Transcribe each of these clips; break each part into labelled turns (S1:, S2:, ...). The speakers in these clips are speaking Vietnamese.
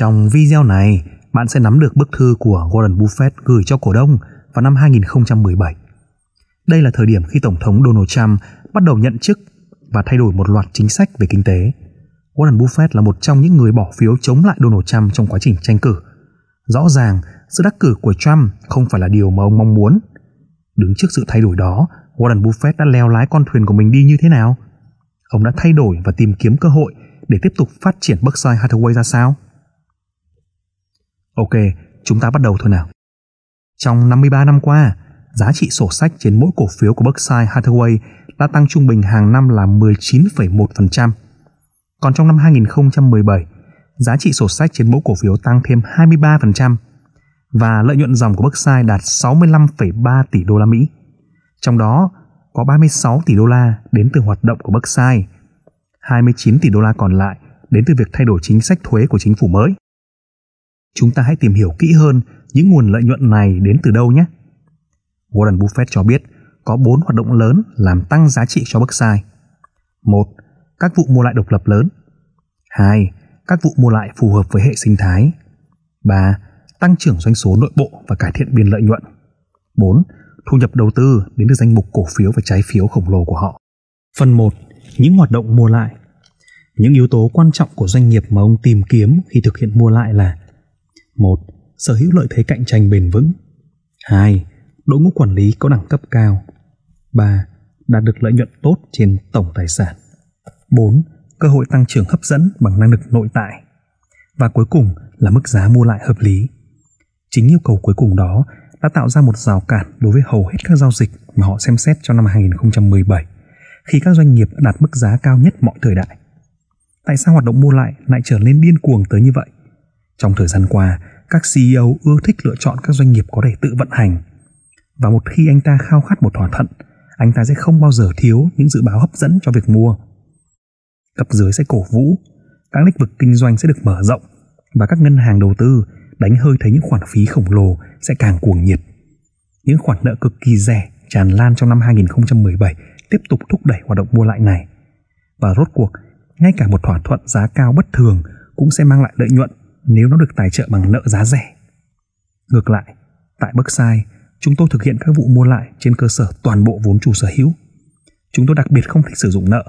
S1: Trong video này, bạn sẽ nắm được bức thư của Warren Buffett gửi cho cổ đông vào năm 2017. Đây là thời điểm khi Tổng thống Donald Trump bắt đầu nhận chức và thay đổi một loạt chính sách về kinh tế. Warren Buffett là một trong những người bỏ phiếu chống lại Donald Trump trong quá trình tranh cử. Rõ ràng, sự đắc cử của Trump không phải là điều mà ông mong muốn. Đứng trước sự thay đổi đó, Warren Buffett đã leo lái con thuyền của mình đi như thế nào? Ông đã thay đổi và tìm kiếm cơ hội để tiếp tục phát triển Berkshire Hathaway ra sao? Ok, chúng ta bắt đầu thôi nào. Trong 53 năm qua, giá trị sổ sách trên mỗi cổ phiếu của Berkshire Hathaway đã tăng trung bình hàng năm là 19,1%. Còn trong năm 2017, giá trị sổ sách trên mỗi cổ phiếu tăng thêm 23% và lợi nhuận dòng của Berkshire đạt 65,3 tỷ đô la Mỹ. Trong đó có 36 tỷ đô la đến từ hoạt động của Berkshire, 29 tỷ đô la còn lại đến từ việc thay đổi chính sách thuế của chính phủ mới. Chúng ta hãy tìm hiểu kỹ hơn những nguồn lợi nhuận này đến từ đâu nhé. Warren Buffett cho biết có 4 hoạt động lớn làm tăng giá trị cho Berkshire. 1. Các vụ mua lại độc lập lớn. 2. Các vụ mua lại phù hợp với hệ sinh thái. 3. Tăng trưởng doanh số nội bộ và cải thiện biên lợi nhuận. 4. Thu nhập đầu tư đến từ danh mục cổ phiếu và trái phiếu khổng lồ của họ. Phần 1. Những hoạt động mua lại. Những yếu tố quan trọng của doanh nghiệp mà ông tìm kiếm khi thực hiện mua lại là 1. Sở hữu lợi thế cạnh tranh bền vững 2. Đội ngũ quản lý có đẳng cấp cao 3. Đạt được lợi nhuận tốt trên tổng tài sản 4. Cơ hội tăng trưởng hấp dẫn bằng năng lực nội tại Và cuối cùng là mức giá mua lại hợp lý Chính yêu cầu cuối cùng đó đã tạo ra một rào cản đối với hầu hết các giao dịch mà họ xem xét trong năm 2017 khi các doanh nghiệp đạt mức giá cao nhất mọi thời đại. Tại sao hoạt động mua lại lại trở nên điên cuồng tới như vậy? Trong thời gian qua, các CEO ưa thích lựa chọn các doanh nghiệp có thể tự vận hành. Và một khi anh ta khao khát một thỏa thuận, anh ta sẽ không bao giờ thiếu những dự báo hấp dẫn cho việc mua. Cấp dưới sẽ cổ vũ, các lĩnh vực kinh doanh sẽ được mở rộng và các ngân hàng đầu tư đánh hơi thấy những khoản phí khổng lồ sẽ càng cuồng nhiệt. Những khoản nợ cực kỳ rẻ tràn lan trong năm 2017 tiếp tục thúc đẩy hoạt động mua lại này. Và rốt cuộc, ngay cả một thỏa thuận giá cao bất thường cũng sẽ mang lại lợi nhuận nếu nó được tài trợ bằng nợ giá rẻ. Ngược lại, tại Berkshire, chúng tôi thực hiện các vụ mua lại trên cơ sở toàn bộ vốn chủ sở hữu. Chúng tôi đặc biệt không thích sử dụng nợ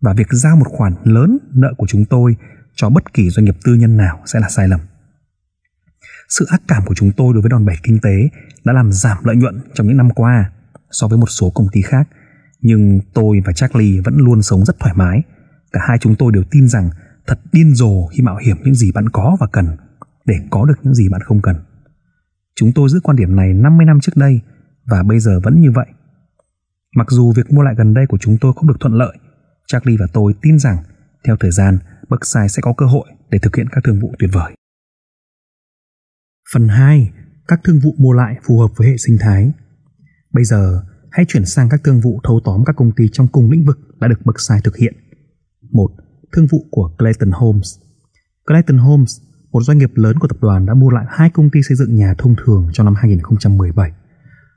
S1: và việc giao một khoản lớn nợ của chúng tôi cho bất kỳ doanh nghiệp tư nhân nào sẽ là sai lầm. Sự ác cảm của chúng tôi đối với đòn bẩy kinh tế đã làm giảm lợi nhuận trong những năm qua so với một số công ty khác, nhưng tôi và Charlie vẫn luôn sống rất thoải mái. Cả hai chúng tôi đều tin rằng thật điên rồ khi mạo hiểm những gì bạn có và cần để có được những gì bạn không cần. Chúng tôi giữ quan điểm này 50 năm trước đây và bây giờ vẫn như vậy. Mặc dù việc mua lại gần đây của chúng tôi không được thuận lợi, Charlie và tôi tin rằng theo thời gian, Berkshire sẽ có cơ hội để thực hiện các thương vụ tuyệt vời. Phần 2. Các thương vụ mua lại phù hợp với hệ sinh thái. Bây giờ, hãy chuyển sang các thương vụ thâu tóm các công ty trong cùng lĩnh vực đã được Berkshire thực hiện. 1 thương vụ của Clayton Homes. Clayton Homes, một doanh nghiệp lớn của tập đoàn đã mua lại hai công ty xây dựng nhà thông thường trong năm 2017.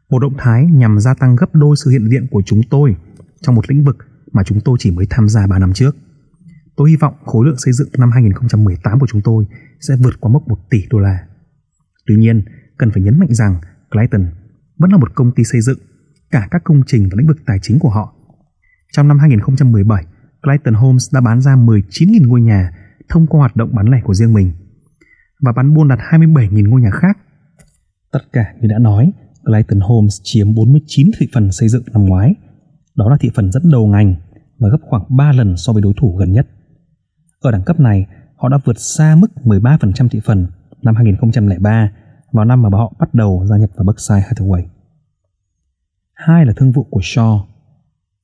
S1: Một động thái nhằm gia tăng gấp đôi sự hiện diện của chúng tôi trong một lĩnh vực mà chúng tôi chỉ mới tham gia 3 năm trước. Tôi hy vọng khối lượng xây dựng năm 2018 của chúng tôi sẽ vượt qua mốc 1 tỷ đô la. Tuy nhiên, cần phải nhấn mạnh rằng Clayton vẫn là một công ty xây dựng cả các công trình và lĩnh vực tài chính của họ. Trong năm 2017, Clayton Homes đã bán ra 19.000 ngôi nhà thông qua hoạt động bán lẻ của riêng mình và bán buôn đặt 27.000 ngôi nhà khác. Tất cả như đã nói, Clayton Homes chiếm 49 thị phần xây dựng năm ngoái. Đó là thị phần dẫn đầu ngành và gấp khoảng 3 lần so với đối thủ gần nhất. Ở đẳng cấp này, họ đã vượt xa mức 13% thị phần năm 2003 vào năm mà họ bắt đầu gia nhập vào Berkshire Hathaway. Hai là thương vụ của Shaw.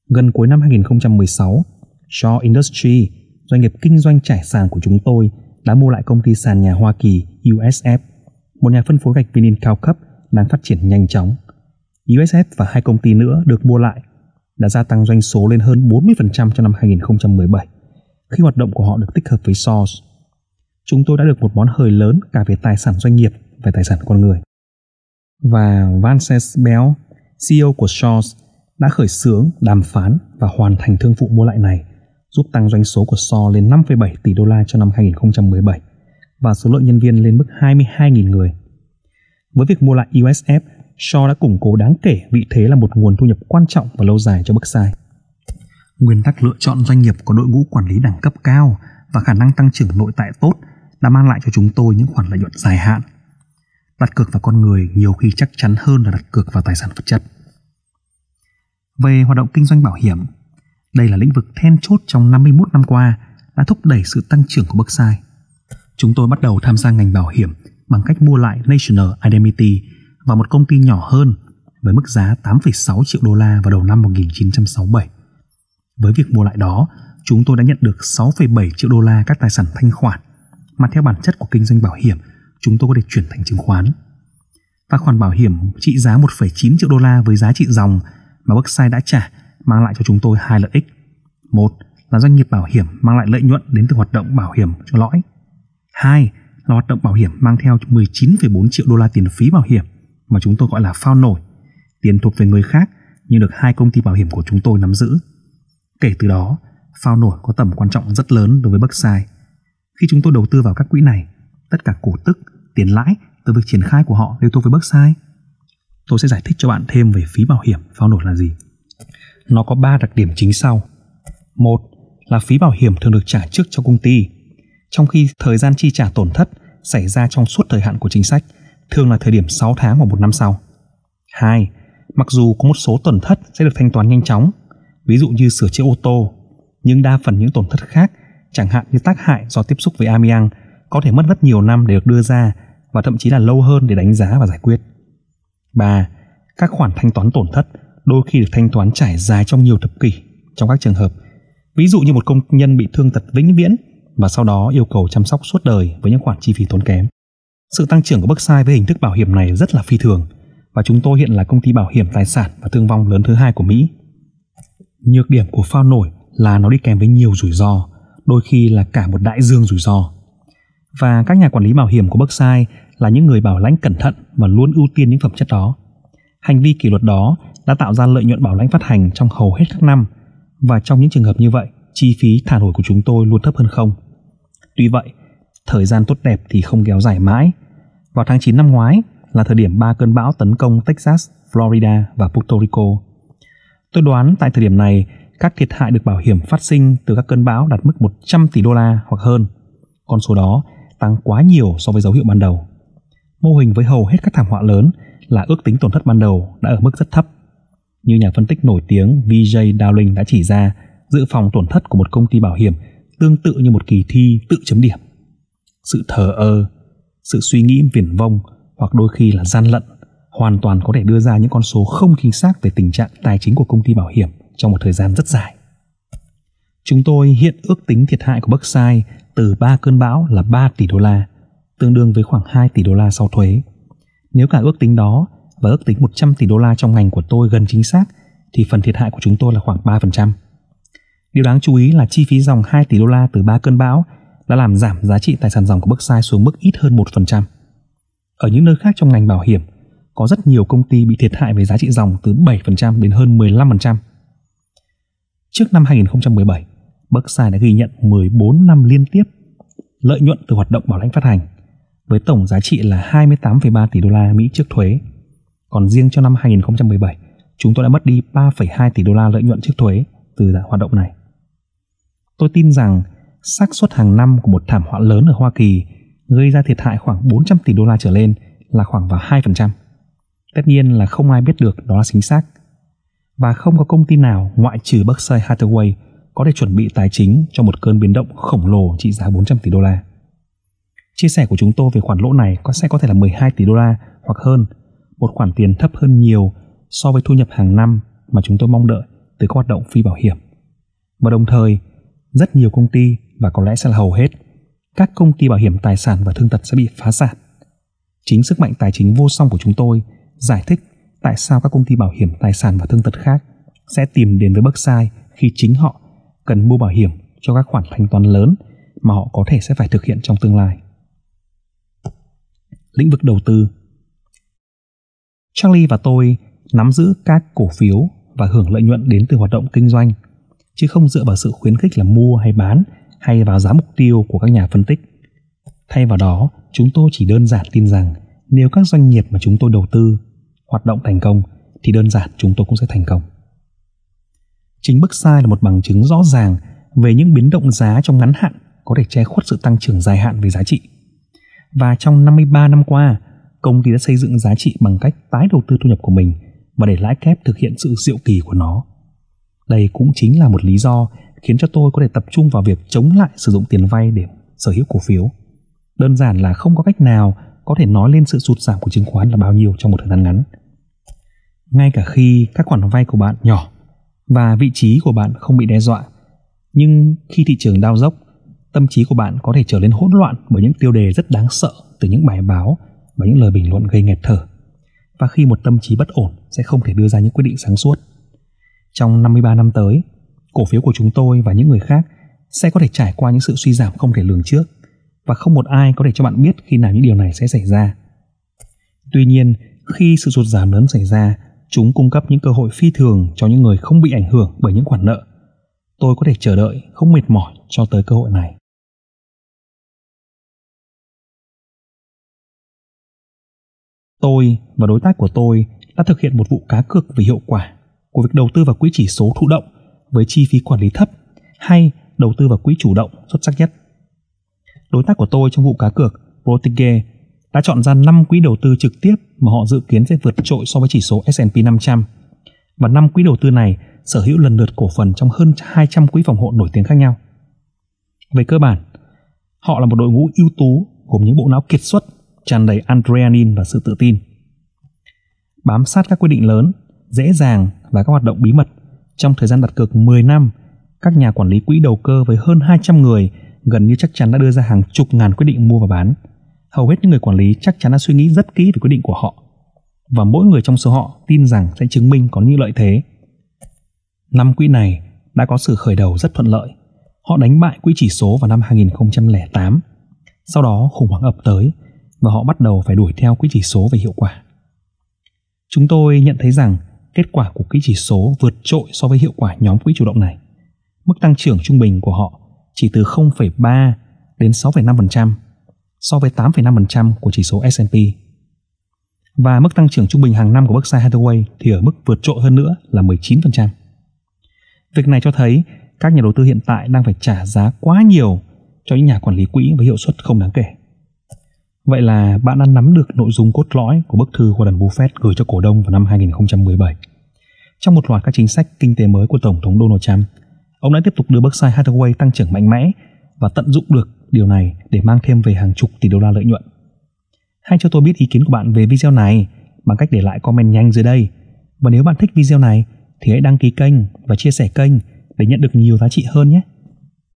S1: Gần cuối năm 2016, Shaw Industry, doanh nghiệp kinh doanh trải sàn của chúng tôi, đã mua lại công ty sàn nhà Hoa Kỳ USF, một nhà phân phối gạch vinin cao cấp đang phát triển nhanh chóng. USF và hai công ty nữa được mua lại đã gia tăng doanh số lên hơn 40% trong năm 2017 khi hoạt động của họ được tích hợp với Source. Chúng tôi đã được một món hời lớn cả về tài sản doanh nghiệp và tài sản con người. Và Vances Bell, CEO của Shaw, đã khởi xướng, đàm phán và hoàn thành thương vụ mua lại này giúp tăng doanh số của So lên 5,7 tỷ đô la cho năm 2017 và số lượng nhân viên lên mức 22.000 người. Với việc mua lại USF, Shaw đã củng cố đáng kể vị thế là một nguồn thu nhập quan trọng và lâu dài cho Berkshire. Nguyên tắc lựa chọn doanh nghiệp có đội ngũ quản lý đẳng cấp cao và khả năng tăng trưởng nội tại tốt đã mang lại cho chúng tôi những khoản lợi nhuận dài hạn. Đặt cược vào con người nhiều khi chắc chắn hơn là đặt cược vào tài sản vật chất. Về hoạt động kinh doanh bảo hiểm, đây là lĩnh vực then chốt trong 51 năm qua đã thúc đẩy sự tăng trưởng của Berkshire. Chúng tôi bắt đầu tham gia ngành bảo hiểm bằng cách mua lại National Indemnity và một công ty nhỏ hơn với mức giá 8,6 triệu đô la vào đầu năm 1967. Với việc mua lại đó, chúng tôi đã nhận được 6,7 triệu đô la các tài sản thanh khoản mà theo bản chất của kinh doanh bảo hiểm, chúng tôi có thể chuyển thành chứng khoán. Và khoản bảo hiểm trị giá 1,9 triệu đô la với giá trị dòng mà Berkshire đã trả mang lại cho chúng tôi hai lợi ích. Một là doanh nghiệp bảo hiểm mang lại lợi nhuận đến từ hoạt động bảo hiểm cho lõi. Hai là hoạt động bảo hiểm mang theo 19,4 triệu đô la tiền phí bảo hiểm mà chúng tôi gọi là phao nổi, tiền thuộc về người khác nhưng được hai công ty bảo hiểm của chúng tôi nắm giữ. Kể từ đó, phao nổi có tầm quan trọng rất lớn đối với Berkshire. Khi chúng tôi đầu tư vào các quỹ này, tất cả cổ tức, tiền lãi từ việc triển khai của họ đều thuộc về Berkshire. Tôi sẽ giải thích cho bạn thêm về phí bảo hiểm phao nổi là gì. Nó có 3 đặc điểm chính sau. Một là phí bảo hiểm thường được trả trước cho công ty, trong khi thời gian chi trả tổn thất xảy ra trong suốt thời hạn của chính sách, thường là thời điểm 6 tháng hoặc một năm sau. 2. Mặc dù có một số tổn thất sẽ được thanh toán nhanh chóng, ví dụ như sửa chữa ô tô, nhưng đa phần những tổn thất khác, chẳng hạn như tác hại do tiếp xúc với amiang, có thể mất rất nhiều năm để được đưa ra và thậm chí là lâu hơn để đánh giá và giải quyết. 3. Các khoản thanh toán tổn thất đôi khi được thanh toán trải dài trong nhiều thập kỷ trong các trường hợp. Ví dụ như một công nhân bị thương tật vĩnh viễn và sau đó yêu cầu chăm sóc suốt đời với những khoản chi phí tốn kém. Sự tăng trưởng của Berkshire với hình thức bảo hiểm này rất là phi thường và chúng tôi hiện là công ty bảo hiểm tài sản và thương vong lớn thứ hai của Mỹ. Nhược điểm của phao nổi là nó đi kèm với nhiều rủi ro, đôi khi là cả một đại dương rủi ro. Và các nhà quản lý bảo hiểm của Berkshire là những người bảo lãnh cẩn thận và luôn ưu tiên những phẩm chất đó. Hành vi kỷ luật đó đã tạo ra lợi nhuận bảo lãnh phát hành trong hầu hết các năm và trong những trường hợp như vậy, chi phí thả nổi của chúng tôi luôn thấp hơn không. Tuy vậy, thời gian tốt đẹp thì không kéo dài mãi. Vào tháng 9 năm ngoái là thời điểm ba cơn bão tấn công Texas, Florida và Puerto Rico. Tôi đoán tại thời điểm này, các thiệt hại được bảo hiểm phát sinh từ các cơn bão đạt mức 100 tỷ đô la hoặc hơn. Con số đó tăng quá nhiều so với dấu hiệu ban đầu. Mô hình với hầu hết các thảm họa lớn là ước tính tổn thất ban đầu đã ở mức rất thấp. Như nhà phân tích nổi tiếng VJ Dowling đã chỉ ra, dự phòng tổn thất của một công ty bảo hiểm tương tự như một kỳ thi tự chấm điểm. Sự thờ ơ, sự suy nghĩ viển vông hoặc đôi khi là gian lận hoàn toàn có thể đưa ra những con số không chính xác về tình trạng tài chính của công ty bảo hiểm trong một thời gian rất dài. Chúng tôi hiện ước tính thiệt hại của Berkshire từ 3 cơn bão là 3 tỷ đô la, tương đương với khoảng 2 tỷ đô la sau thuế. Nếu cả ước tính đó và ước tính 100 tỷ đô la trong ngành của tôi gần chính xác thì phần thiệt hại của chúng tôi là khoảng 3%. Điều đáng chú ý là chi phí dòng 2 tỷ đô la từ 3 cơn bão đã làm giảm giá trị tài sản dòng của Berkshire xuống mức ít hơn 1%. Ở những nơi khác trong ngành bảo hiểm, có rất nhiều công ty bị thiệt hại về giá trị dòng từ 7% đến hơn 15%. Trước năm 2017, Berkshire đã ghi nhận 14 năm liên tiếp lợi nhuận từ hoạt động bảo lãnh phát hành với tổng giá trị là 28,3 tỷ đô la Mỹ trước thuế. Còn riêng cho năm 2017, chúng tôi đã mất đi 3,2 tỷ đô la lợi nhuận trước thuế từ dạ hoạt động này. Tôi tin rằng xác suất hàng năm của một thảm họa lớn ở Hoa Kỳ gây ra thiệt hại khoảng 400 tỷ đô la trở lên là khoảng vào 2%. Tất nhiên là không ai biết được đó là chính xác. Và không có công ty nào ngoại trừ Berkshire Hathaway có thể chuẩn bị tài chính cho một cơn biến động khổng lồ trị giá 400 tỷ đô la. Chia sẻ của chúng tôi về khoản lỗ này có sẽ có thể là 12 tỷ đô la hoặc hơn, một khoản tiền thấp hơn nhiều so với thu nhập hàng năm mà chúng tôi mong đợi từ các hoạt động phi bảo hiểm. Và đồng thời, rất nhiều công ty và có lẽ sẽ là hầu hết các công ty bảo hiểm tài sản và thương tật sẽ bị phá sản. Chính sức mạnh tài chính vô song của chúng tôi giải thích tại sao các công ty bảo hiểm tài sản và thương tật khác sẽ tìm đến với Berkshire khi chính họ cần mua bảo hiểm cho các khoản thanh toán lớn mà họ có thể sẽ phải thực hiện trong tương lai. Lĩnh vực đầu tư Charlie và tôi nắm giữ các cổ phiếu và hưởng lợi nhuận đến từ hoạt động kinh doanh, chứ không dựa vào sự khuyến khích là mua hay bán hay vào giá mục tiêu của các nhà phân tích. Thay vào đó, chúng tôi chỉ đơn giản tin rằng nếu các doanh nghiệp mà chúng tôi đầu tư hoạt động thành công thì đơn giản chúng tôi cũng sẽ thành công. Chính bức sai là một bằng chứng rõ ràng về những biến động giá trong ngắn hạn có thể che khuất sự tăng trưởng dài hạn về giá trị. Và trong 53 năm qua, công ty đã xây dựng giá trị bằng cách tái đầu tư thu nhập của mình và để lãi kép thực hiện sự diệu kỳ của nó. Đây cũng chính là một lý do khiến cho tôi có thể tập trung vào việc chống lại sử dụng tiền vay để sở hữu cổ phiếu. Đơn giản là không có cách nào có thể nói lên sự sụt giảm của chứng khoán là bao nhiêu trong một thời gian ngắn. Ngay cả khi các khoản vay của bạn nhỏ và vị trí của bạn không bị đe dọa, nhưng khi thị trường đau dốc, tâm trí của bạn có thể trở nên hỗn loạn bởi những tiêu đề rất đáng sợ từ những bài báo và những lời bình luận gây nghẹt thở. Và khi một tâm trí bất ổn sẽ không thể đưa ra những quyết định sáng suốt. Trong 53 năm tới, cổ phiếu của chúng tôi và những người khác sẽ có thể trải qua những sự suy giảm không thể lường trước và không một ai có thể cho bạn biết khi nào những điều này sẽ xảy ra. Tuy nhiên, khi sự sụt giảm lớn xảy ra, chúng cung cấp những cơ hội phi thường cho những người không bị ảnh hưởng bởi những khoản nợ. Tôi có thể chờ đợi không mệt mỏi cho tới cơ hội này. Tôi và đối tác của tôi đã thực hiện một vụ cá cược về hiệu quả của việc đầu tư vào quỹ chỉ số thụ động với chi phí quản lý thấp hay đầu tư vào quỹ chủ động xuất sắc nhất. Đối tác của tôi trong vụ cá cược, Protege, đã chọn ra 5 quỹ đầu tư trực tiếp mà họ dự kiến sẽ vượt trội so với chỉ số S&P 500. Và 5 quỹ đầu tư này sở hữu lần lượt cổ phần trong hơn 200 quỹ phòng hộ nổi tiếng khác nhau. Về cơ bản, họ là một đội ngũ ưu tú gồm những bộ não kiệt xuất, tràn đầy adrenaline và sự tự tin. Bám sát các quyết định lớn, dễ dàng và các hoạt động bí mật trong thời gian đặt cược 10 năm, các nhà quản lý quỹ đầu cơ với hơn 200 người gần như chắc chắn đã đưa ra hàng chục ngàn quyết định mua và bán. Hầu hết những người quản lý chắc chắn đã suy nghĩ rất kỹ về quyết định của họ và mỗi người trong số họ tin rằng sẽ chứng minh có những lợi thế. Năm quỹ này đã có sự khởi đầu rất thuận lợi. Họ đánh bại quỹ chỉ số vào năm 2008. Sau đó khủng hoảng ập tới và họ bắt đầu phải đuổi theo quỹ chỉ số về hiệu quả. Chúng tôi nhận thấy rằng kết quả của quỹ chỉ số vượt trội so với hiệu quả nhóm quỹ chủ động này. Mức tăng trưởng trung bình của họ chỉ từ 0,3 đến 6,5% so với 8,5% của chỉ số S&P. Và mức tăng trưởng trung bình hàng năm của Berkshire Hathaway thì ở mức vượt trội hơn nữa là 19%. Việc này cho thấy các nhà đầu tư hiện tại đang phải trả giá quá nhiều cho những nhà quản lý quỹ với hiệu suất không đáng kể. Vậy là bạn đã nắm được nội dung cốt lõi của bức thư của Warren Buffett gửi cho cổ đông vào năm 2017. Trong một loạt các chính sách kinh tế mới của Tổng thống Donald Trump, ông đã tiếp tục đưa Berkshire Hathaway tăng trưởng mạnh mẽ và tận dụng được điều này để mang thêm về hàng chục tỷ đô la lợi nhuận. Hãy cho tôi biết ý kiến của bạn về video này bằng cách để lại comment nhanh dưới đây. Và nếu bạn thích video này thì hãy đăng ký kênh và chia sẻ kênh để nhận được nhiều giá trị hơn nhé.